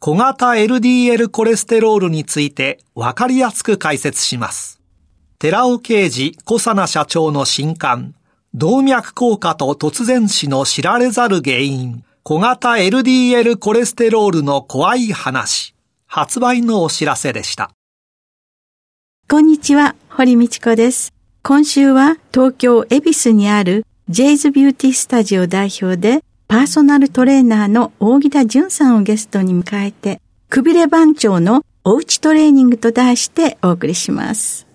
小型 LDL コレステロールについてわかりやすく解説します。寺尾啓治小佐奈社長の新刊、動脈硬化と突然死の知られざる原因、小型 LDL コレステロールの怖い話、発売のお知らせでした。こんにちは、堀道子です。今週は東京恵比寿にあるジェイズビューティースタジオ代表でパーソナルトレーナーの大木田淳さんをゲストに迎えて、くびれ番長のおうちトレーニングと題してお送りします。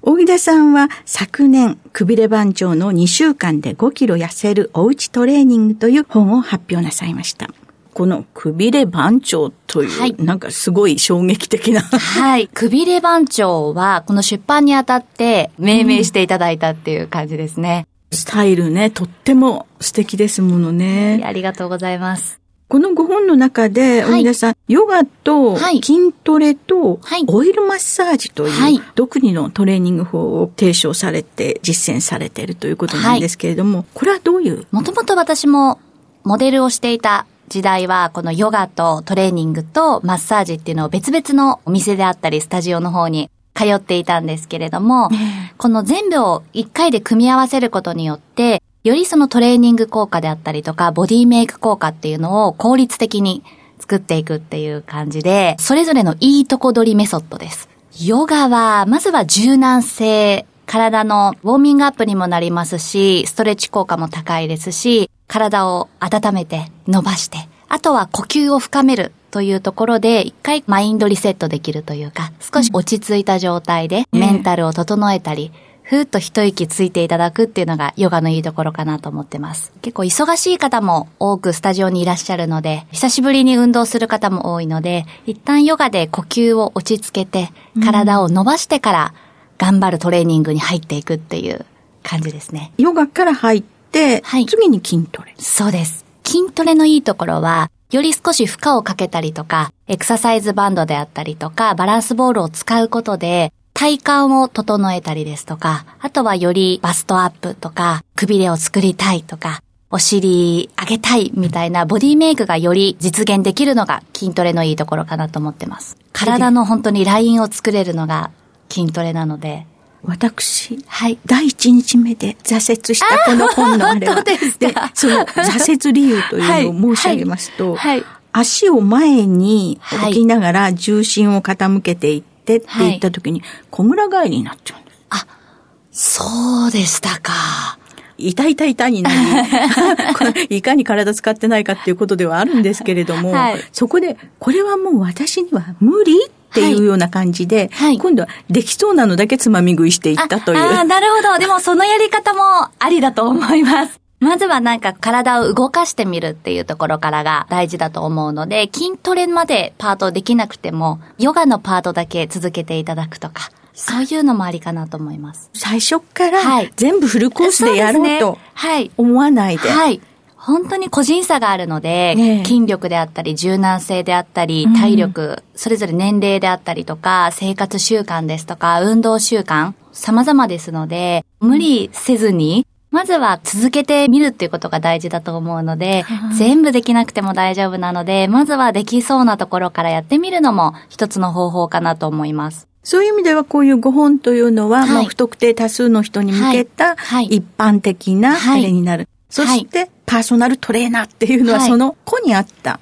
大木田さんは昨年、くびれ番長の2週間で5キロ痩せるおうちトレーニングという本を発表なさいました。このくびれ番長という、はい、なんかすごい衝撃的な。はい。くびれ番長は、この出版にあたって命名していただいたっていう感じですね。うん、スタイルね、とっても素敵ですものね。ありがとうございます。この5本の中で、はい、皆さん、ヨガと筋トレとオイルマッサージという独自のトレーニング法を提唱されて実践されているということなんですけれども、はい、これはどういう？もともと私もモデルをしていた時代は、このヨガとトレーニングとマッサージっていうのを別々のお店であったり、スタジオの方に通っていたんですけれども、この全部を一回で組み合わせることによって、よりそのトレーニング効果であったりとか、ボディメイク効果っていうのを効率的に作っていくっていう感じで、それぞれのいいとこ取りメソッドです。ヨガは、まずは柔軟性、体のウォーミングアップにもなりますし、ストレッチ効果も高いですし、体を温めて伸ばして、あとは呼吸を深めるというところで、一回マインドリセットできるというか、少し落ち着いた状態でメンタルを整えたり、ふーっと一息ついていただくっていうのがヨガのいいところかなと思ってます。結構忙しい方も多くスタジオにいらっしゃるので、久しぶりに運動する方も多いので、一旦ヨガで呼吸を落ち着けて、体を伸ばしてから頑張るトレーニングに入っていくっていう感じですね。ヨガから入って、はい、次に筋トレ。そうです。筋トレのいいところは、より少し負荷をかけたりとか、エクササイズバンドであったりとか、バランスボールを使うことで、体幹を整えたりですとか、あとはよりバストアップとか、くびれを作りたいとか、お尻上げたいみたいなボディメイクがより実現できるのが筋トレのいいところかなと思ってます。体の本当にラインを作れるのが筋トレなので、私、はい、第一日目で挫折したこの本のあれは。でで、その挫折理由というのを申し上げますと、はい、はい、足を前に置きながら重心を傾けていってって言った時に、小村帰りになっちゃうんです。あ、そうでしたか。痛い痛い痛いになり、いかに体使ってないかっていうことではあるんですけれども、はい、そこで、これはもう私には無理っていうような感じで、はい、今度はできそうなのだけつまみ食いしていったという。ああ、なるほど。でもそのやり方もありだと思います。まずはなんか体を動かしてみるっていうところからが大事だと思うので、筋トレまでパートできなくても、ヨガのパートだけ続けていただくとか、そういうのもありかなと思います。最初から全部フルコースでやろうと思わないで。はい。本当に個人差があるので、ね、筋力であったり、柔軟性であったり、体力、うん、それぞれ年齢であったりとか、生活習慣ですとか、運動習慣、様々ですので、無理せずに、まずは続けてみるっていうことが大事だと思うので、全部できなくても大丈夫なので、まずはできそうなところからやってみるのも一つの方法かなと思います。そういう意味ではこういう5本というのは、はい、不特定多数の人に向けた一般的なあれになる。そして、パーソナルトレーナーっていうのは、その子に合った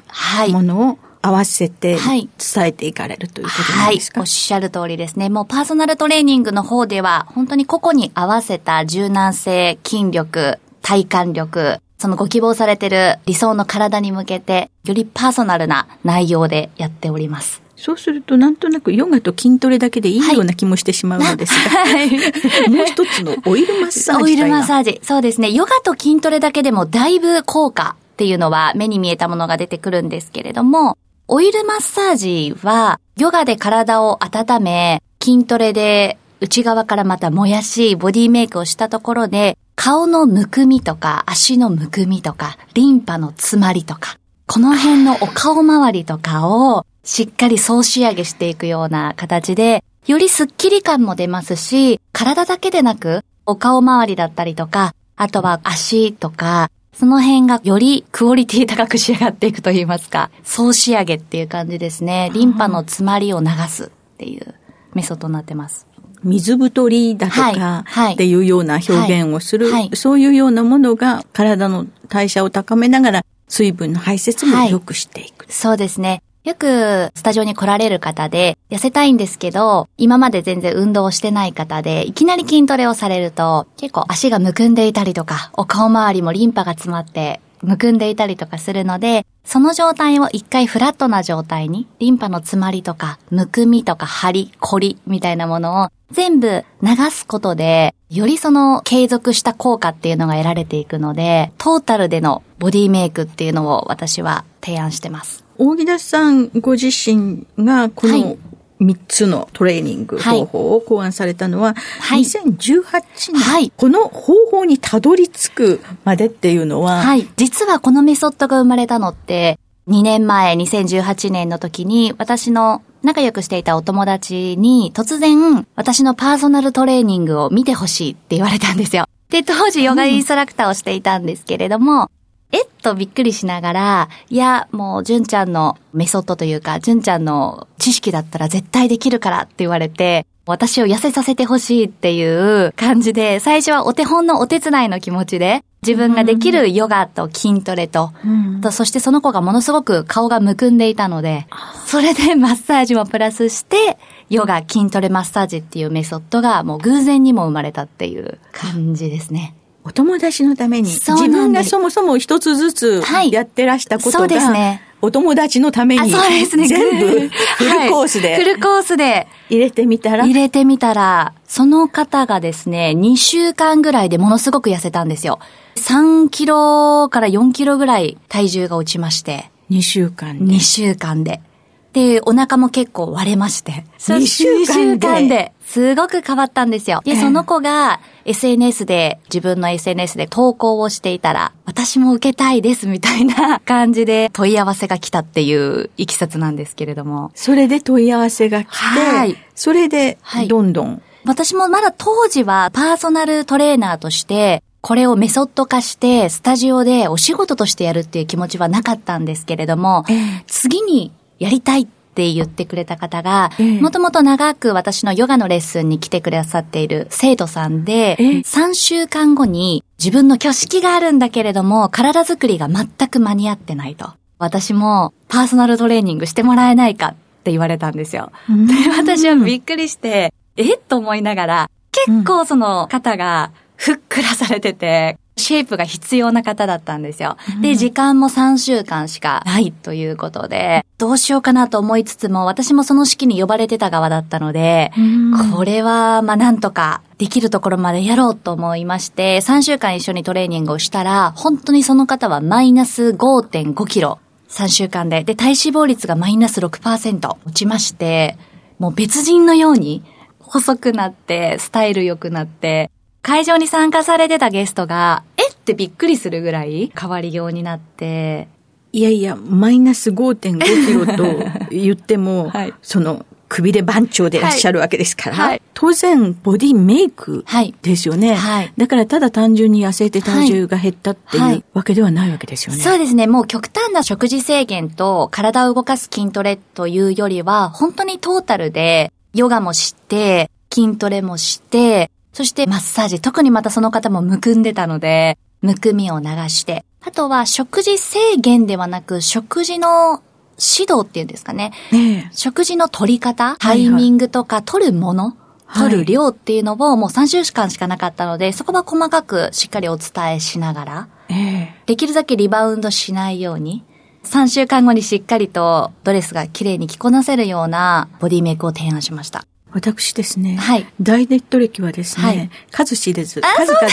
ものを合わせてはい伝えていかれるということです。か、おっしゃる通りですね。もうパーソナルトレーニングの方では、本当に個々に合わせた柔軟性、筋力、体幹力、そのご希望されてる理想の体に向けて、よりパーソナルな内容でやっております。そうするとなんとなくヨガと筋トレだけでいいような気もしてしまうのですが、はい。もう一つのオイルマッサージ オイルマッーサージ。そうですね。ヨガと筋トレだけでもだいぶ効果っていうのは目に見えたものが出てくるんですけれども、オイルマッサージはヨガで体を温め、筋トレで内側からまた燃やし、ボディメイクをしたところで、顔のむくみとか、足のむくみとか、リンパの詰まりとか、この辺のお顔周りとかをしっかり総仕上げしていくような形で、よりスッキリ感も出ますし、体だけでなく、お顔周りだったりとか、あとは足とか、その辺がよりクオリティ高く仕上がっていくと言いますか、総仕上げっていう感じですね。リンパの詰まりを流すっていうメソッドになってます。水太りだとはいかはいっていうような表現をする、はいはいそういうようなものが体の代謝を高めながら水分の排泄も良くしていく。そうですね。よくスタジオに来られる方で痩せたいんですけど、今まで全然運動をしてない方で、いきなり筋トレをされると、結構足がむくんでいたりとか、お顔周りもリンパが詰まって、むくんでいたりとかするので、その状態を一回フラットな状態に、リンパの詰まりとか、むくみとか張り、凝りみたいなものを全部流すことで、よりその継続した効果っていうのが得られていくので、トータルでのボディメイクっていうのを私は提案してます。大木田さんご自身がこのはい3つのトレーニング方法を考案されたのは、はい2018年、はいこの方法にたどり着くまでっていうのは、はい。実はこのメソッドが生まれたのって、2年前、2018年の時に、私の仲良くしていたお友達に、突然、私のパーソナルトレーニングを見てほしいって言われたんですよ。で、当時ヨガインストラクターをしていたんですけれども、えっとびっくりしながら、いや、もう、純ちゃんのメソッドというか、純ちゃんの知識だったら絶対できるからって言われて、私を痩せさせてほしいっていう感じで、最初はお手本のお手伝いの気持ちで、自分ができるヨガと筋トレと、うんとそしてその子がものすごく顔がむくんでいたので、それでマッサージもプラスして、ヨガ筋トレマッサージっていうメソッドがもう偶然にも生まれたっていう感じですね。お友達のために、そう自分がそもそも一つずつはいやってらしたことが、そうですねお友達のためあ、に、そうですね。全部 フルコースはいフでルコースで入れてみたら、入れてみたら、その方がですね、2週間ぐらいでものすごく痩せたんですよ。3キロから4キロぐらい体重が落ちまして、2週間で2週間で。で、お腹も結構割れまして。二週間で？二週間で。すごく変わったんですよ。で、ええ。その子が SNS で、自分の SNS で投稿をしていたら、私も受けたいですみたいな感じで問い合わせが来たっていういきさつなんですけれども。それで問い合わせが来て、はい。それではい。どんどん、私もまだ当時はパーソナルトレーナーとして、これをメソッド化して、スタジオでお仕事としてやるっていう気持ちはなかったんですけれども、次にやりたいって言ってくれた方がええ、もともと長く私のヨガのレッスンに来てくださっている生徒さんで、ええ3週間後に自分の挙式があるんだけれども、体作りが全く間に合ってないと。私もパーソナルトレーニングしてもらえないかって言われたんですよ。で、私はびっくりして、えっ？と思いながら、結構その方がふっくらされてて、シェイプが必要な方だったんですよ。で、時間も3週間しかないということで、どうしようかなと思いつつも、私もその式に呼ばれてた側だったので、これは、まあ、なんとかできるところまでやろうと思いまして、3週間一緒にトレーニングをしたら、本当にその方はマイナス5.5キロ、3週間で。で、体脂肪率がマイナス6%落ちまして、もう別人のように細くなって、スタイル良くなって、会場に参加されてたゲストが、え？ってびっくりするぐらい変わりようになって、いやいや、マイナス5.5キロと言っても、はい。その、首で番長でいらっしゃるわけですから、はい。当然、ボディメイクはい。ですよね。はい。だから、ただ単純に痩せて体重が減ったってはい。いうわけではないわけですよね。そうですね。もう極端な食事制限と体を動かす筋トレというよりは、本当にトータルでヨガもして、筋トレもして、そしてマッサージ、特にまたその方もむくんでたので、むくみを流して、あとは食事制限ではなく、食事の指導っていうんですかね。ええ。食事の取り方、タはい。イミングとか、取るもの、はい。取る量っていうのをもう3週間しかなかったので、そこは細かくしっかりお伝えしながら、ええ。できるだけリバウンドしないように、3週間後にしっかりとドレスが綺麗に着こなせるようなボディメイクを提案しました。私ですね、はい。ダイネット歴はですね、はい。数知れず、あ数々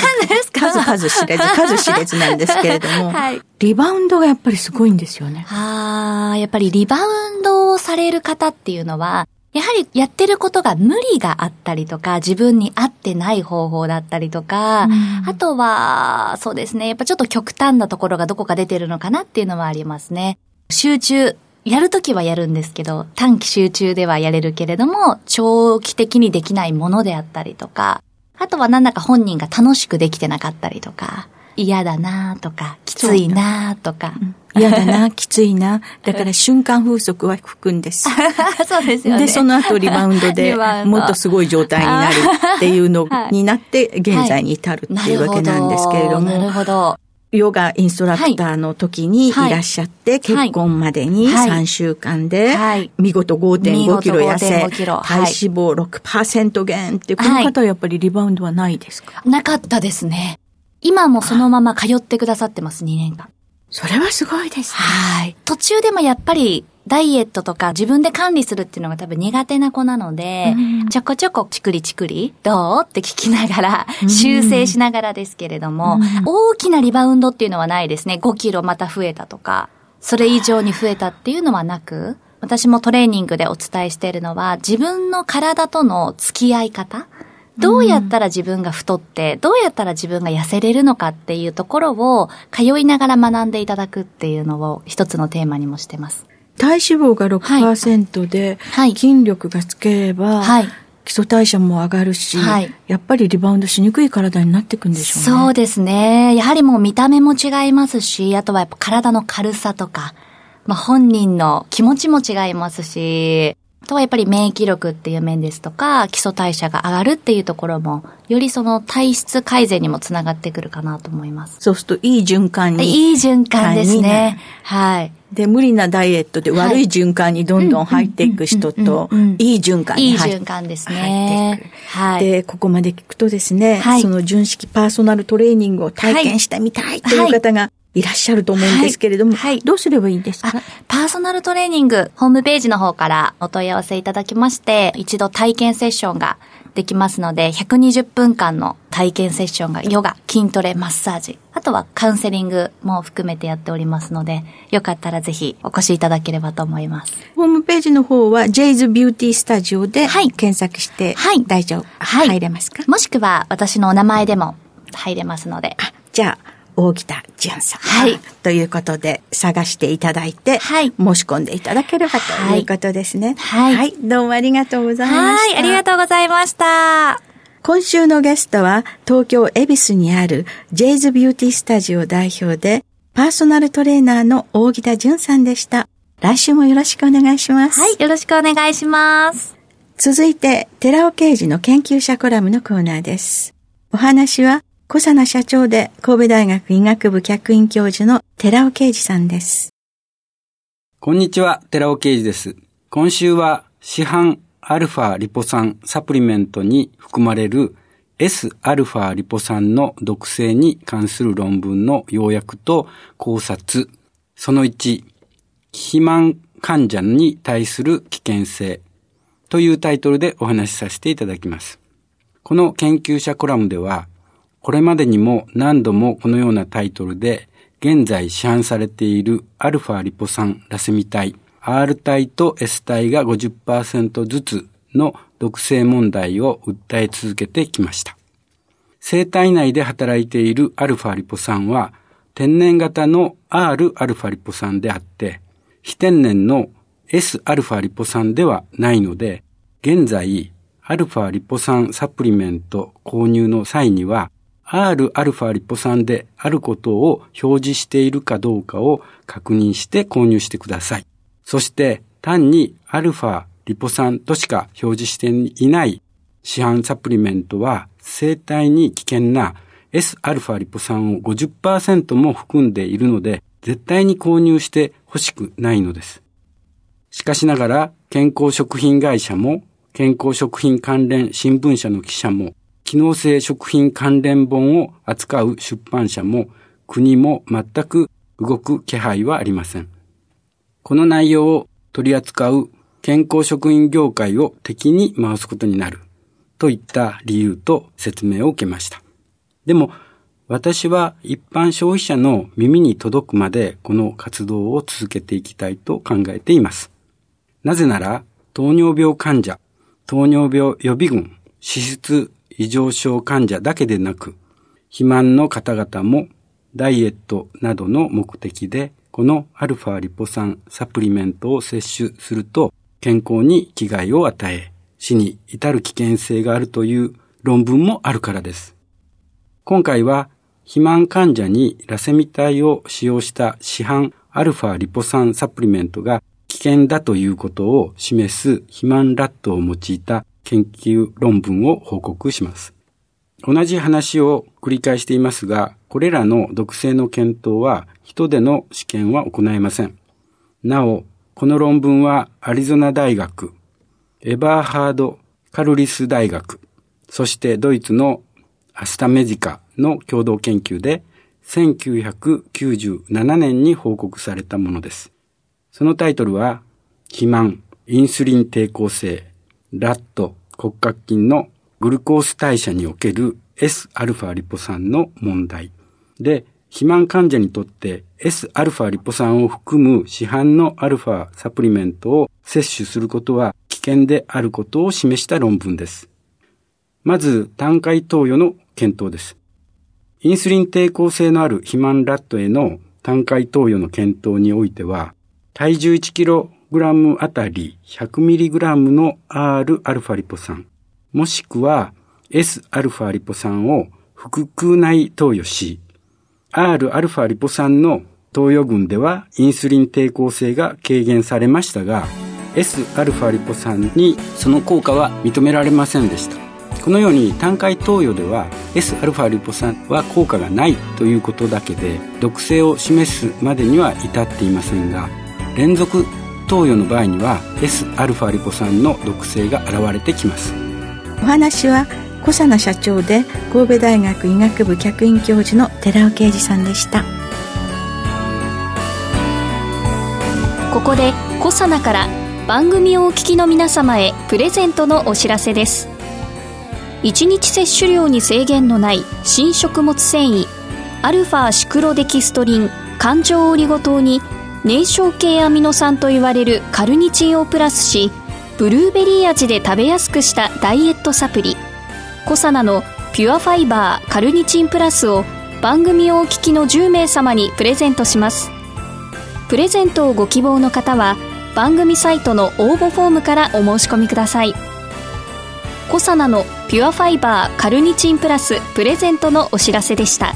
数々知れず、数知れずなんですけれども、はい。リバウンドがやっぱりすごいんですよね。あー、やっぱりリバウンドをされる方っていうのは、やはりやってることが無理があったりとか、自分に合ってない方法だったりとか、うん。あとは、そうですね、やっぱちょっと極端なところがどこか出てるのかなっていうのはありますね。集中、やるときはやるんですけど、短期集中ではやれるけれども、長期的にできないものであったりとか、あとはなんだか本人が楽しくできてなかったりとか、嫌だなとか、きついなとか。嫌だな、きついな。だから瞬間風速は吹くんです。そうですよね。で、その後リバウンドでもっとすごい状態になるっていうのはいになって、現在に至るっていうわけなんですけれどなるも、ほど。ヨガインストラクターの時にい。らっしゃって、結婚までにはい。3週間ではい、見事5.5キロ痩せ、見事5.5キロ。体脂肪6%減って、この方はやっぱりリバウンドはないですか？なかったですね。今もそのまま通ってくださってます、2年間。それはすごいですね。はい。途中でもやっぱり、ダイエットとか自分で管理するっていうのが多分苦手な子なので、うんちょこちょこチクリチクリ、どう？って聞きながら、うん修正しながらですけれども、うん大きなリバウンドっていうのはないですね。5キロまた増えたとか、それ以上に増えたっていうのはなく、私もトレーニングでお伝えしているのは、自分の体との付き合い方どうやったら自分が太って、どうやったら自分が痩せれるのかっていうところを通いながら学んでいただくっていうのを一つのテーマにもしてます。体脂肪が6%で、はい筋力がつければ、はい基礎代謝も上がるし、はいやっぱりリバウンドしにくい体になっていくんでしょうね。そうですね。やはりもう見た目も違いますし、あとはやっぱ体の軽さとか、まあ本人の気持ちも違いますし、あとはやっぱり免疫力っていう面ですとか、基礎代謝が上がるっていうところも、よりその体質改善にもつながってくるかなと思います。そうするといい循環に。いい循環ですね。はい。で、無理なダイエットで悪い循環にどんどん入っていく人といい循環いいに入って循環です入ね。はい。で、ここまで聞くとですね、はい。その純式パーソナルトレーニングを体験してみたいという方がいらっしゃると思うんですけれども、はい。はいどうすればいいですあか、パーソナルトレーニング、ホームページの方からお問い合わせいただきまして、一度体験セッションができますので、120分間の体験セッションがヨガ、筋トレ、マッサージ、あとはカウンセリングも含めてやっておりますので、よかったらぜひお越しいただければと思います。ホームページの方は J's Beauty Studio ではい。検索してはい。大丈夫、はい。入れますか？もしくは私のお名前でも入れますので。あ、じゃあ、大北淳さん。はいということで、探していただいて、はい申し込んでいただければということですね。はいどうもありがとうございました。はい、ありがとうございました。今週のゲストは、東京恵比寿にある J's Beauty スタジオ代表で、パーソナルトレーナーの大木田淳さんでした。来週もよろしくお願いします。はい、よろしくお願いします。続いて、寺尾啓二の研究者コラムのコーナーです。お話は、小佐奈社長で神戸大学医学部客員教授の寺尾啓二さんです。こんにちは、寺尾啓二です。今週は市販アルファリポ酸サプリメントに含まれる S アルファリポ酸の毒性に関する論文の要約と考察。その1、肥満患者に対する危険性というタイトルでお話しさせていただきます。この研究者コラムでは、これまでにも何度もこのようなタイトルで現在市販されているアルファリポ酸ラセミ体、R 体と S 体が50%ずつの毒性問題を訴え続けてきました。生体内で働いているアルファリポ酸は天然型の R アルファリポ酸であって、非天然の S アルファリポ酸ではないので、現在、アルファリポ酸サプリメント購入の際には、R アルファリポ酸であることを表示しているかどうかを確認して購入してください。そして、単にアルファリポ酸としか表示していない市販サプリメントは、生体に危険な S アルファリポ酸を50%も含んでいるので、絶対に購入して欲しくないのです。しかしながら、健康食品会社も、健康食品関連新聞社の記者も、機能性食品関連本を扱う出版社も、国も全く動く気配はありません。この内容を取り扱う健康食品業界を敵に回すことになるといった理由と説明を受けました。でも、私は一般消費者の耳に届くまでこの活動を続けていきたいと考えています。なぜなら、糖尿病患者、糖尿病予備軍、脂質異常症患者だけでなく、肥満の方々もダイエットなどの目的で、このアルファリポ酸サプリメントを摂取すると健康に危害を与え、死に至る危険性があるという論文もあるからです。今回は肥満患者にラセミ体を使用した市販アルファリポ酸サプリメントが危険だということを示す肥満ラットを用いた研究論文を報告します。同じ話を繰り返していますが、これらの毒性の検討は人での試験は行えません。なお、この論文はアリゾナ大学、エバーハード・カルリス大学、そしてドイツのアスタメジカの共同研究で1997年に報告されたものです。そのタイトルは、肥満、インスリン抵抗性、ラット、骨格筋のグルコース代謝における Sα リポ酸の問題で、肥満患者にとって Sα リポ酸を含む市販のアルファサプリメントを摂取することは危険であることを示した論文です。まず、単回投与の検討です。インスリン抵抗性のある肥満ラットへの単回投与の検討においては、体重1キロ 1kg あたり 100mg の Rα リポ酸、もしくは Sα リポ酸を腹腔内投与し、Rα リポ酸の投与群ではインスリン抵抗性が軽減されましたが、Sα リポ酸にその効果は認められませんでした。このように単回投与では Sα リポ酸は効果がないということだけで毒性を示すまでには至っていませんが連続 投与の場合には Sα リポ酸の毒性が現れてきます。お話は小佐奈社長で神戸大学医学部客員教授の寺尾啓二さんでした。ここで小佐奈から番組をお聞きの皆様へプレゼントのお知らせです。1日摂取量に制限のない新食物繊維アルファシクロデキストリン環状オリゴ糖に燃焼系アミノ酸と言われるカルニチンをプラスしブルーベリー味で食べやすくしたダイエットサプリ。コサナのピュアファイバーカルニチンプラスを番組をお聞きの10名様にプレゼントします。プレゼントをご希望の方は番組サイトの応募フォームからお申し込みください。コサナのピュアファイバーカルニチンプラスプレゼントのお知らせでした。